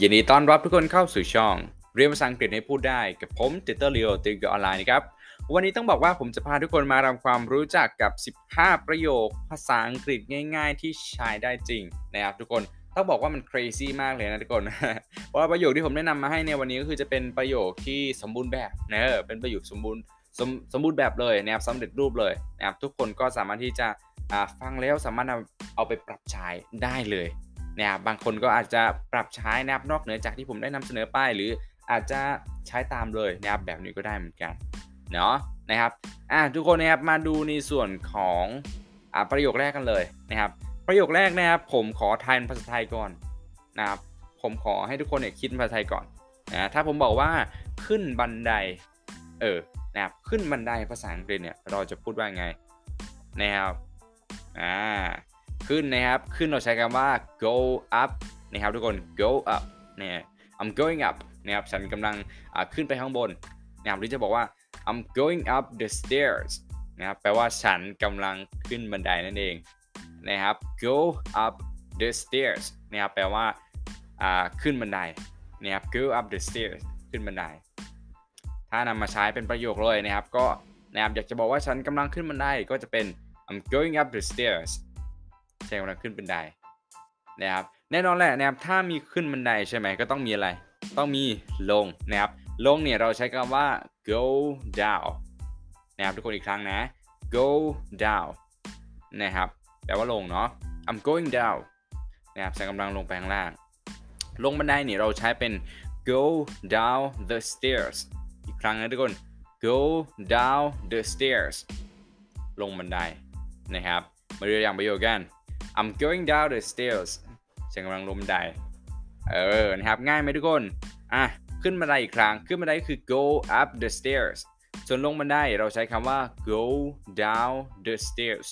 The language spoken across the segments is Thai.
ยินดีต้อนรับทุกคนเข้าสู่ช่อง เรียนภาษาอังกฤษให้พูดได้กับผมเตเตอร์เลียวติวกับออนไลน์นะครับ วันนี้ต้องบอกว่าผมจะพาทุกคนมาทำความรู้จักกับ 15 ประโยคภาษาอังกฤษง่าย ๆ ที่ใช้ได้จริงนะครับทุกคนต้องบอกว่ามัน crazy มากเลยนะทุกคน เพราะว่าประโยคที่ผมแนะนำมาให้ในวันนี้ก็คือจะเป็นประโยคที่สมบูรณ์แบบนะเป็นประโยคสมบูรณ์สมสมบูรณ์แบบเลยนะครับสำเร็จรูปเลยนะครับทุกคนก็สามารถที่จะฟังแล้วสามารถเอาไปปรับใช้ได้เลย นะครับบางคนก็อาจจะปรับใช้นะครับนอกเหนือจากที่ผมได้นำเสนอไป หรืออาจจะใช้ตามเลยนะครับแบบนี้ก็ได้เหมือนกันเนาะนะครับอะทุกคนนะครับมาดูในส่วนของอ่าประโยคแรกกันเลยนะครับ ประโยคแรกนะครับผมขอทายภาษาไทยก่อนนะครับผมขอให้ทุกคนเนี่ยคิดภาษาไทยก่อนนะถ้าผมบอกว่าขึ้นบันไดเออนะครับขึ้นบันไดภาษาอังกฤษเนี่ยเราจะพูดว่าไงนะครับอ่า ขึ้นนะครับ ขึ้นเราใช้คำว่า go up นะครับทุกคน go up เนี่ย I'm going up นะครับฉันกำลังขึ้นไปข้างบนนะครับหรือจะบอกว่า I'm going up the stairs นะครับแปลว่าฉันกำลังขึ้นบันไดนั่นเองนะครับ go up the stairs นะครับแปลว่าขึ้นบันไดนะครับ go up the stairs ขึ้นบันได ถ้านำมาใช้เป็นประโยคเลยนะครับ ก็นะครับอยากจะบอกว่าฉันกำลังขึ้นบันไดก็จะเป็น I'm going up the stairs ใช่กำลังขึ้นบันไดนะครับแน่นอนแหละนะครับถ้ามีขึ้นบันไดใช่ไหมก็ต้องมีอะไร ต้องมีลงนะครับลงเนี่ยเราใช้คำว่า go down นะครับทุกคนอีกครั้งนะ go down นะครับแปลว่าลงเนาะ I'm going down นะครับฉันกำลังลงไปข้างล่าง ลงบันไดเนี่ยเราใช้เป็น go down the stairs อีกครั้งนะทุกคน go down the stairs ลงบันไดนะครับ มาเรียนอย่างประโยคกัน I'm going down the stairs ฉันกำลังลงบันไดเออนะครับง่ายไหมทุกคนอะขึ้นบันไดอีกครั้งขึ้นบันไดคือ go up the stairs ส่วนลงบันไดเราใช้คำว่า go down the stairs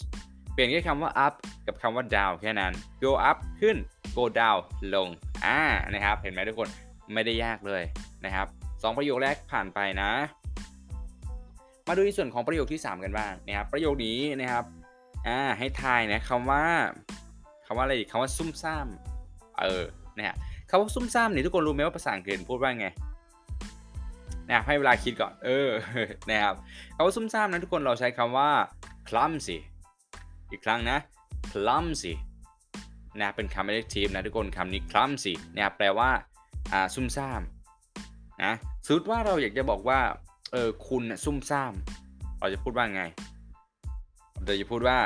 เปลี่ยนแค่คำว่า up กับคำว่า down แค่นั้น go up ขึ้น go down ลงอ่านะครับ เห็นไหมทุกคนไม่ได้ยากเลยนะครับสองประโยคแรกผ่านไปนะ มาดูในส่วนของประโยคที่ 3 กันบ้างนะครับ ประโยคนี้นะครับ อ่าให้ทายนะคำว่าคำว่าอะไรคำว่าซุ่มซ่ามเออนะฮะคำว่าซุ่มซ่ามเนี่ยทุกคนรู้ไหมว่าภาษาอังกฤษพูดว่าไงนะให้เวลาคิดก่อนเออนะครับคำว่าซุ่มซ่ามนะทุกคนเราใช้คำว่า clumsy อีกครั้งนะ clumsy นะเป็นคำ adjective นะทุกคนคำนี้ clumsy นะแปลว่าอ่าซุ่มซ่ามนะสมมติว่าเราอยากจะบอกว่าเออคุณซุ่มซ่าม เราจะพูดว่าไง เราจะพูดว่า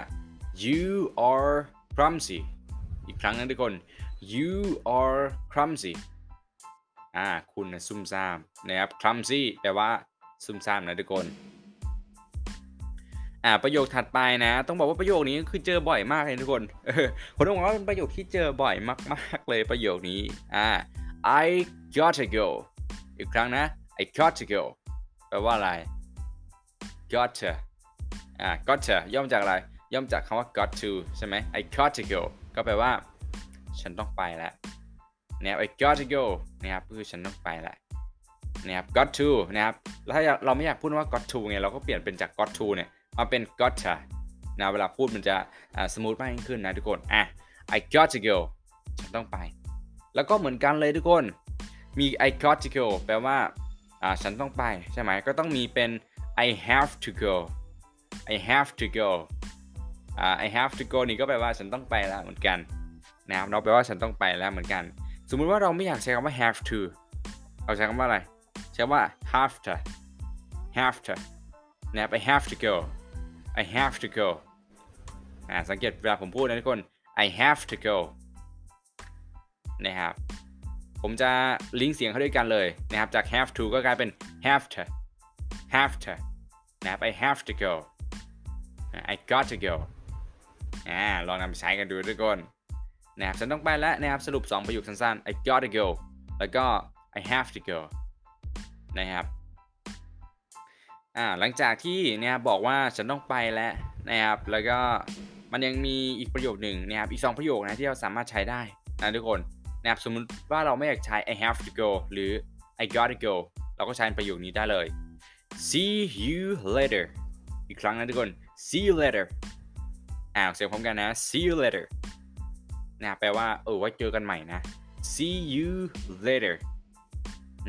you are clumsy อีกครั้งนะทุกคน you are clumsy อ่าคุณนะซุ่มซ่ามนะครับ clumsy แปลว่าซุ่มซ่ามนะทุกคนอ่าประโยคถัดไปนะ ต้องบอกว่าประโยคนี้คือเจอบ่อยมากเลยทุกคนเออผมต้องบอกว่าเป็นประโยคที่เจอบ่อยมากๆเลยประโยคนี้อ่า I gotta go อีกครั้งนะ I gotta go แปลว่าอะไร gotta อ่า got to ย่อมจากอะไร ย่อมจากคำว่า got to ใช่ไหม I got to go ก็แปลว่า ฉันต้องไปแล้วนะครับ I got to go นะครับคือฉันต้องไปแล้วนะครับ got to นะครับแล้วถ้าเราไม่อยากพูดว่า got to ไงเราก็เปลี่ยนเป็นจาก got to เนี่ยมาเป็น got to นะเวลาพูดมันจะสมูทมากยิ่งขึ้นนะทุกคนอะ I got to go ฉันต้องไป แล้วก็เหมือนกันเลยทุกคนมี I got to go แปลว่าฉันต้องไปใช่ไหมก็ต้องมีเป็น I have to go I have to go อ่า I have to go นี่ก็แปลว่าฉันต้องไปแล้วเหมือนกันนะครับเราแปลว่าฉันต้องไปแล้วเหมือนกัน สมมุติว่าเราไม่อยากใช้คำว่า have to เราใช้คำว่าอะไร ใช้ว่า have to have to นะครับ I have to go I have to go อ่าสังเกตเวลาผมพูดนะทุกคน I have to go นะครับ ผมจะลิงก์เสียงเข้าด้วยกันเลยนะครับ จาก have to ก็กลายเป็น have to have to นะครับ I have to go I got to go อ่าลองนำไปใช้กันดูทุกคนนะครับฉันต้องไปแล้วนะครับสรุป 2 ประโยคสั้นๆ I got to go แล้วก็ I have to go นะครับอ่าหลังจากที่นะครับบอกว่าฉันต้องไปแล้วนะครับแล้วก็มันยังมีอีกประโยคหนึ่งนะครับอีก 2 ประโยคนะที่เราสามารถใช้ได้นะทุกคนนะครับสมมติว่าเราไม่อยากใช้ I have to go หรือ I got to go เราก็ใช้ประโยคนี้ได้เลย see you later อีกครั้งนะทุกคน see you later อ่าเสียงพร้อมกันนะ see you later นะแปลว่าเออไว้เจอกันใหม่นะ see you later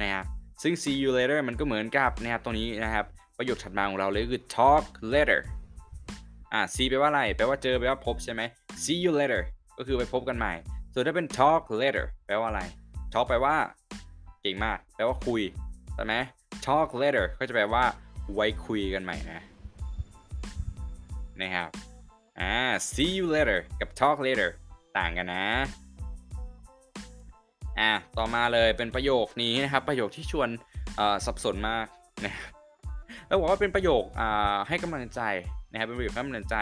นะครับซึ่ง see you later มันก็เหมือนกับนะครับตรงนี้นะครับ ประโยคถัดมาของเราเลยคือ talk later อ่า see แปลว่าอะไร แปลว่าเจอ แปลว่าพบใช่ไหม see you later ก็คือไปพบกันใหม่ ส่วนถ้าเป็น talk later แปลว่าอะไร talk แปลว่า เก่งมาก แปลว่าคุย ใช่ไหม talk later ก็จะแปลว่าไว้คุยกันใหม่นะ นะครับอ่า see you later กับ talk later ต่างกันนะอะต่อมาเลยเป็นประโยคนี้นะครับ ประโยคที่ชวนสับสนมากนะแล้วบอกว่าเป็นประโยคให้กำลังใจนะครับเป็นประโยคให้กำลังใจ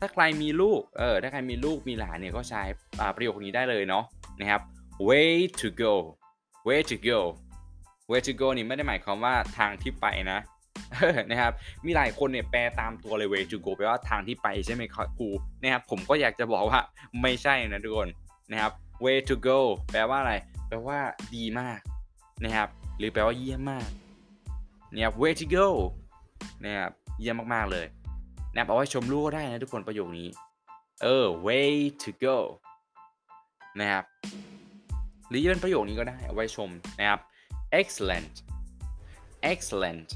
ถ้าใครมีลูกเออถ้าใครมีลูกมีหลานเนี่ยก็ใช้ประโยคนี้ได้เลยเนาะนะครับ way to go way to go way to go นี่ไม่ได้หมายความว่าทางที่ไปนะ นะครับมีหลายคนเนี่ยแปลตามตัวเลย way to go แปลว่าทางที่ไปใช่ไหมครับครูนะครับผมก็อยากจะบอกว่าไม่ใช่นะทุกคนนะครับ way to go แปลว่าอะไร แปลว่าดีมากนะครับ หรือแปลว่าเยี่ยมมากนะครับ way to go นะครับเยี่ยมมากๆเลยนะครับเอาไว้ชมลูกก็ได้นะทุกคนประโยคนี้ เออ way to go นะครับหรือจะเป็นประโยคนี้ก็ได้เอาไว้ชมนะครับ excellent excellent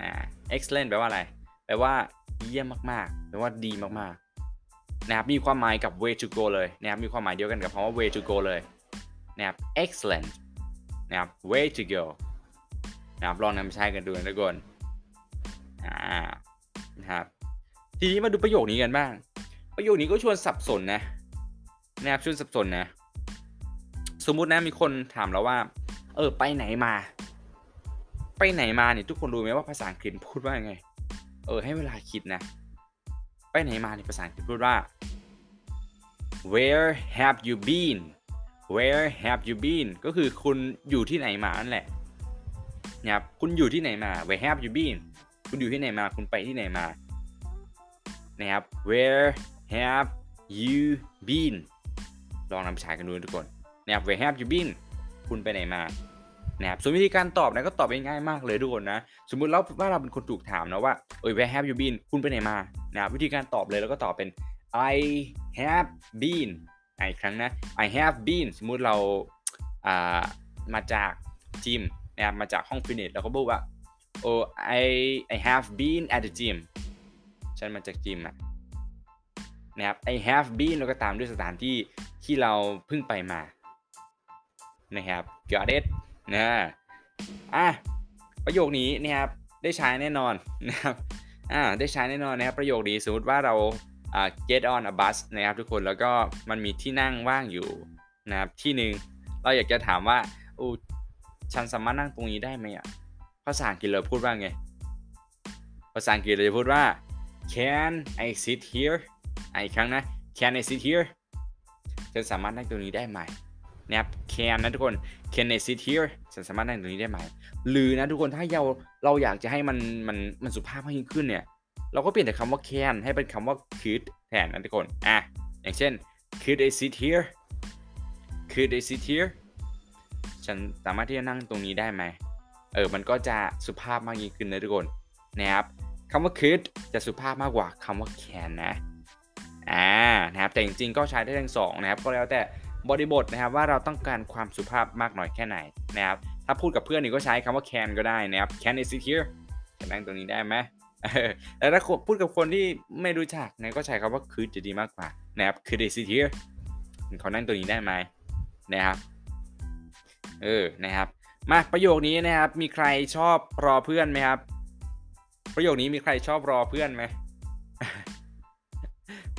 อ่า excellent แปลว่าอะไร แปลว่าเยี่ยมมากๆ แปลว่าดีมากๆ นะครับ มีความหมายกับ way to go เลยนะครับ มีความหมายเดียวกันกับคำว่า way to go เลยนะครับ excellent นะครับ way to go นะครับ ลองนำใช้กันดูนะทุกคน อ่า นะครับ ทีนี้มาดูประโยคนี้กันบ้าง ประโยคนี้ก็ชวนสับสนนะ นะครับ ชวนสับสนนะ สมมุตินะ มีคนถามเราว่า เออ ไปไหนมา ไปไหนมาเนี่ยทุกคนรู้ไหมว่าภาษาอังกฤษพูดว่าไง เออให้เวลาคิดนะ ไปไหนมาในภาษาอังกฤษพูดว่า where have you been where have you been ก็คือคุณอยู่ที่ไหนมานั่นแหละนะครับคุณอยู่ที่ไหนมา where have you been คุณอยู่ที่ไหนมา คุณไปที่ไหนมานะครับ where have you been ลองนำไปใช้กันดูทุกคนนะครับ where have you been คุณไปไหนมา นะครับส่วนวิธีการตอบนะก็ตอบง่ายๆมากเลยทุกคนนะ สมมุติเราว่าเราเป็นคนถูกถามนะว่าเอ้ย where have you been คุณไปไหนมานะครับวิธีการตอบเลยแล้วก็ตอบเป็น I have been อีกครั้งนะ I have been สมมุติเราอ่ามาจากจิมนะครับมาจากห้องฟิตเนสเราก็บอกว่า oh I I have been at the gym ฉันมาจากจิมอะนะครับ I have been แล้วก็ตามด้วยสถานที่ที่เราเพิ่งไปมานะครับ got it นะอะประโยคนี้นะครับได้ใช้แน่นอนนะครับอ่าได้ใช้แน่นอนนะครับประโยคนี้สมมติว่าเราอ่า get on a bus นะครับทุกคนแล้วก็มันมีที่นั่งว่างอยู่นะครับที่หนึ่งเราอยากจะถามว่าอู้ฉันสามารถนั่งตรงนี้ได้ไหมอะภาษาอังกฤษเราพูดว่าไงภาษาอังกฤษเราจะพูดว่า can I sit here อีกครั้งนะ can I sit here ฉันสามารถนั่งตรงนี้ได้ไหม นะครับ can นะทุกคน can I sit here ฉันสามารถนั่งตรงนี้ได้ไหม หรือนะทุกคนถ้าเราเราอยากจะให้มันมันมันสุภาพมากยิ่งขึ้นเนี่ย เราก็เปลี่ยนจากคำว่า can ให้เป็นคำว่า could แทนนะทุกคน อะ อย่างเช่น could I sit here could I sit here ฉันสามารถที่จะนั่งตรงนี้ได้ไหม เออ มันก็จะสุภาพมากยิ่งขึ้นนะทุกคน นะครับคำว่า could จะสุภาพมากกว่าคำว่า can นะ อ่า นะครับ แต่จริงๆ ก็ใช้ได้ทั้งสองนะครับ ก็แล้วแต่ บริบทนะครับว่าเราต้องการความสุภาพมากน้อยแค่ไหนนะครับถ้าพูดกับเพื่อนนี่ก็ใช้คำว่า can ก็ได้นะครับ can I sit here จะนั่งตรงนี้ได้ไหมแต่ถ้าพูดกับคนที่ไม่รู้จักนะก็ใช้คำว่า could จะดีมากกว่านะครับ could I sit here เขานั่งตรงนี้ได้ไหมนะครับเออนะครับมาประโยคนี้นะครับมีใครชอบรอเพื่อนไหมครับ ประโยคนี้มีใครชอบรอเพื่อนไหม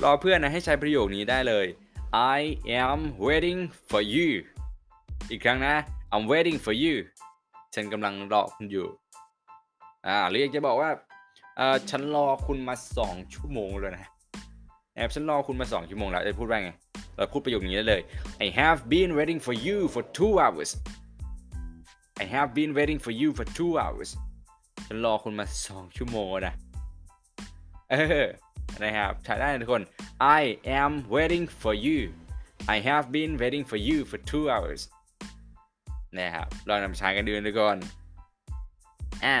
รอเพื่อนนะให้ใช้ประโยคนี้ได้เลย I am waiting for you อีกครั้งนะ I'm waiting for you ฉันกำลังรอคุณอยู่ อ่าหรืออยากจะบอกว่าเออฉันรอคุณมา2ชั่วโมงเลยนะแอบฉันรอคุณมา2ชั่วโมงแล้วจะพูดว่าไง เราพูดประโยคนี้ได้เลย I have been waiting for you for two hours I have been waiting for you for two hours ฉันรอคุณมา2ชั่วโมงนะ เออ นะครับใช้ได้ทุกคน I am waiting for you I have been waiting for you for two hours นะครับลองนำใช้กันดูทุกคนอะ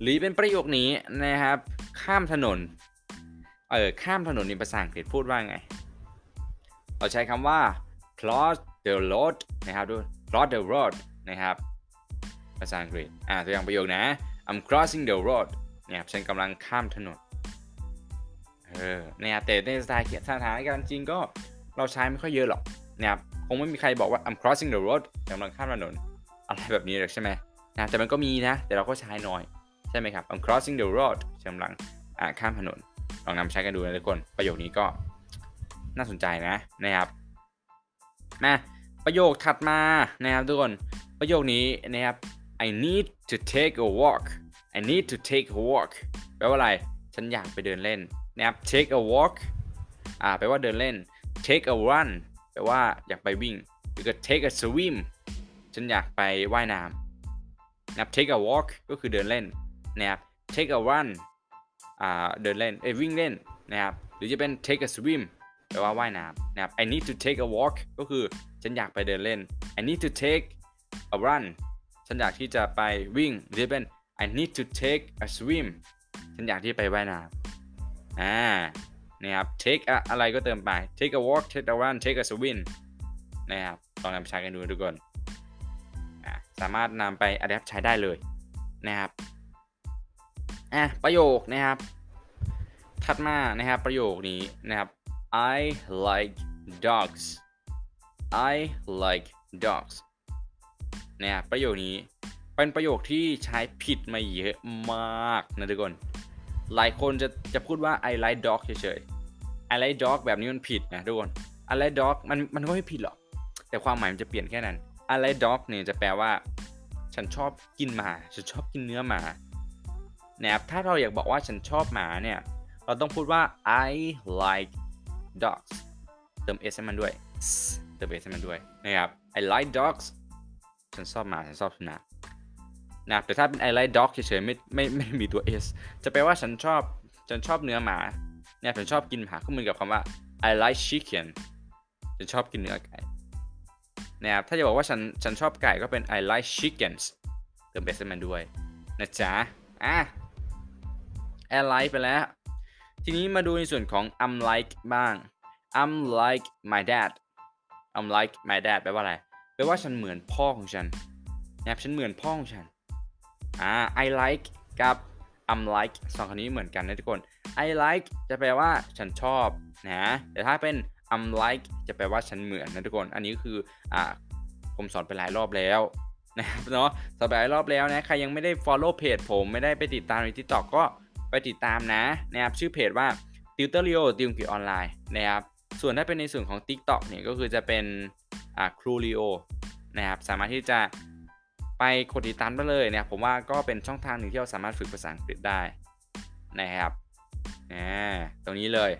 หรือเป็นประโยคนี้นะครับ ข้ามถนน เออข้ามถนนในภาษาอังกฤษพูดว่าไง เราใช้คำว่า cross the road นะครับดู cross the road นะครับ ภาษาอังกฤษ อ่าตัวอย่างประโยคนะ I'm crossing the road เนี่ยฉันกำลังข้ามถนน เออเนี่ยแต่ในสถานสถานการณ์จริงก็เราใช้ไม่ค่อยเยอะหรอกนะครับคงไม่มีใครบอกว่า I'm crossing the road กำลังข้ามถนนอะไรแบบนี้หรอกใช่ไหมนะแต่มันก็มีนะ แต่เราก็ใช้น้อยใช่ไหมครับ I'm crossing the road กำลังข้ามถนนลองนำใช้กันดูนะทุกคนประโยคนี้ก็น่าสนใจนะนะครับมาประโยคถัดมานะครับทุกคนประโยคนี้นะครับ I need to take a walk I need to take a walk แปลว่าอะไร ฉันอยากไปเดินเล่น นะครับ take a walk อ่าแปลว่าเดินเล่น take a run แปลว่าอยากไปวิ่ง หรือก็ take a swim ฉันอยากไปว่ายน้ำนะครับ take a walk ก็คือเดินเล่นนะครับ take a run อ่าเดินเล่นเอ้ยวิ่งเล่นนะครับหรือจะเป็น take a swim แปลว่าว่ายน้ำนะครับ I need to take a walk ก็คือฉันอยากไปเดินเล่น I need to take a run ฉันอยากที่จะไปวิ่งหรือเป็น I need to take a swim ฉันอยากที่ไปว่ายน้ำ อ่านะครับ take อะไรก็เติมไป take a walk take a run take a swim นะครับลองนำไปใช้กันดูทุกคนสามารถนำไป adapt ใช้ได้เลยนะครับอะประโยคนะครับ ถัดมานะครับประโยคนี้นะครับ I like dogs I like dogs นะครับประโยคนี้เป็นประโยคที่ใช้ผิดมาเยอะมากนะทุกคน หลายคนจะจะพูดว่า I like dog เฉยๆ I like dog แบบนี้มันผิดนะทุกคน I like dog มันมันก็ไม่ผิดหรอก แต่ความหมายมันจะเปลี่ยนแค่นั้น I like dog เนี่ยจะแปลว่า ฉันชอบกินหมา ฉันชอบกินเนื้อหมานะครับถ้าเราอยากบอกว่าฉันชอบหมาเนี่ย เราต้องพูดว่า I like dogs เติม s ให้มันด้วย เติม s ให้มันด้วยนะครับ I like dogs ฉันชอบหมา ฉันชอบสุนัข นะครับแต่ถ้าเป็น I like dog เฉยๆไม่ไม่ไม่มีตัว s จะแปลว่าฉันชอบฉันชอบเนื้อหมาเนี่ยฉันชอบกินหมาก็เหมือนกับคำว่า I like chicken ฉันชอบกินเนื้อไก่นะครับถ้าจะบอกว่าฉันฉันชอบไก่ก็เป็น I like chickens เติม s ให้มันด้วยนะจ๊ะอะ I like ไปแล้ว ทีนี้มาดูในส่วนของ I'm like บ้าง I'm like my dad I'm like my dad แปลว่าอะไร แปลว่าฉันเหมือนพ่อของฉันนะครับฉันเหมือนพ่อของฉัน อ่า I like กับ I'm like สองคำนี้เหมือนกันนะทุกคน I like จะแปลว่าฉันชอบนะแต่ถ้าเป็น I'm like จะแปลว่าฉันเหมือนนะทุกคน อันนี้คืออ่าผมสอนไปหลายรอบแล้วนะครับเนาะสอนไปหลายรอบแล้วนะใครยังไม่ได้ follow page ผมไม่ได้ไปติดตามใน TikTok ก็ไปติดตามนะนะครับชื่อเพจว่า Tutor Leo ติวอังกฤษออนไลน์นะครับส่วนถ้าเป็นในส่วนของ TikTok เนี่ยก็คือจะเป็นอ่าครูลีโอนะครับสามารถที่จะ ไปกดติดตามได้เลยนะครับผมว่าก็เป็นช่องทางหนึ่งที่เราสามารถฝึกภาษาอังกฤษได้นะครับตรงนี้เลย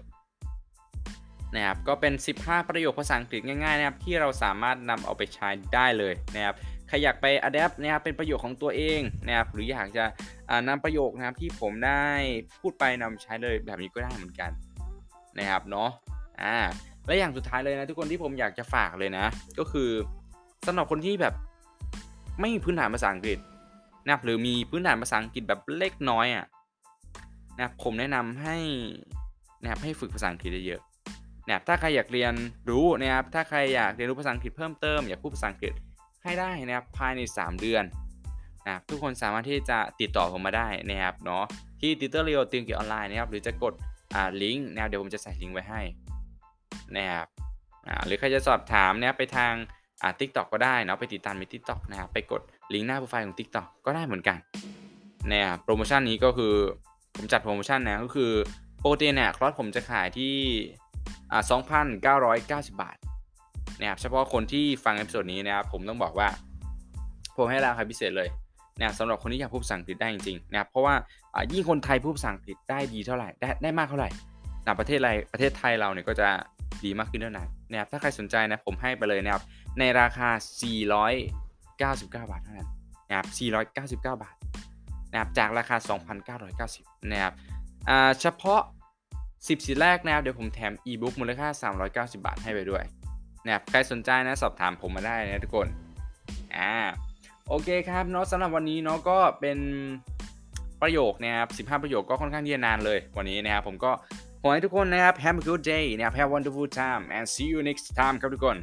นะครับก็เป็น 15 ประโยคภาษาอังกฤษง่ายๆนะครับที่เราสามารถนำเอาไปใช้ได้เลยนะครับใครอยากไป adapt นะครับเป็นประโยคของตัวเองนะครับหรืออยากจะนำประโยคนะครับที่ผมได้พูดไปนำใช้เลยแบบนี้ก็ได้เหมือนกันนะครับเนาะอ่าและอย่างสุดท้ายเลยนะทุกคนที่ผมอยากจะฝากเลยนะ ก็คือสำหรับคนที่แบบ ไม่มีพื้นฐานภาษาอังกฤษนะครับหรือมีพื้นฐานภาษาอังกฤษแบบเล็กน้อยอะนะครับผมแนะนำให้นะครับให้ฝึกภาษาอังกฤษเยอะๆนะครับถ้าใครอยากเรียนรู้นะครับถ้าใครอยากเรียนรู้ภาษาอังกฤษเพิ่มเติมอยากพูดภาษาอังกฤษให้ได้นะครับภายใน 3 เดือนนะครับทุกคนสามารถที่จะติดต่อผมมาได้นะครับเนาะที่ Tutorleo ติงกีออนไลน์นะครับหรือจะกดอ่าลิงก์นะครับเดี๋ยวผมจะใส่ลิงก์ไว้ให้นะครับอ่าหรือใครจะสอบถามนะครับไปทาง อ่า TikTok ก็ได้เนาะไปติดตามใน TikTok นะครับไปกดลิงก์หน้าโปรไฟล์ของ TikTok ก็ได้เหมือนกันเนี่ยโปรโมชั่นนี้ก็คือผมจัดโปรโมชั่นนะก็คือปกติเนี่ยคอร์สผมจะขายที่อ่า2,990 บาทนะครับเฉพาะคนที่ฟัง episode นี้นะครับผมต้องบอกว่า ผมให้ราคาพิเศษเลยนะสำหรับคนที่อยากพูดภาษาอังกฤษได้จริงๆนะครับเพราะว่ายิ่งคนไทยพูดภาษาอังกฤษได้ดีเท่าไหร่ได้ได้มากเท่าไหร่นะประเทศไรประเทศไทยเราเนี่ยก็จะดีมากขึ้นเท่านั้นนะครับถ้าใครสนใจนะผมให้ไปเลยนะครับ ในราคา 499 บาทเท่านั้นนะครับ499 บาทนะครับจากราคา 2,990นะครับเฉพาะ 10สิทธิ์แรกนะครับเดี๋ยวผมแถมอีบุ๊กมูลค่า 390 บาทให้ไปด้วยนะครับใครสนใจนะสอบถามผมมาได้นะทุกคนอ่าโอเคครับเนาะสำหรับวันนี้เนาะก็เป็นประโยคนะครับ15 ประโยคก็ค่อนข้างที่จะนานเลยวันนี้นะครับผมก็ขอให้ทุกคนนะครับ have a good day นะครับ have a wonderful time and see you next time ครับทุกคน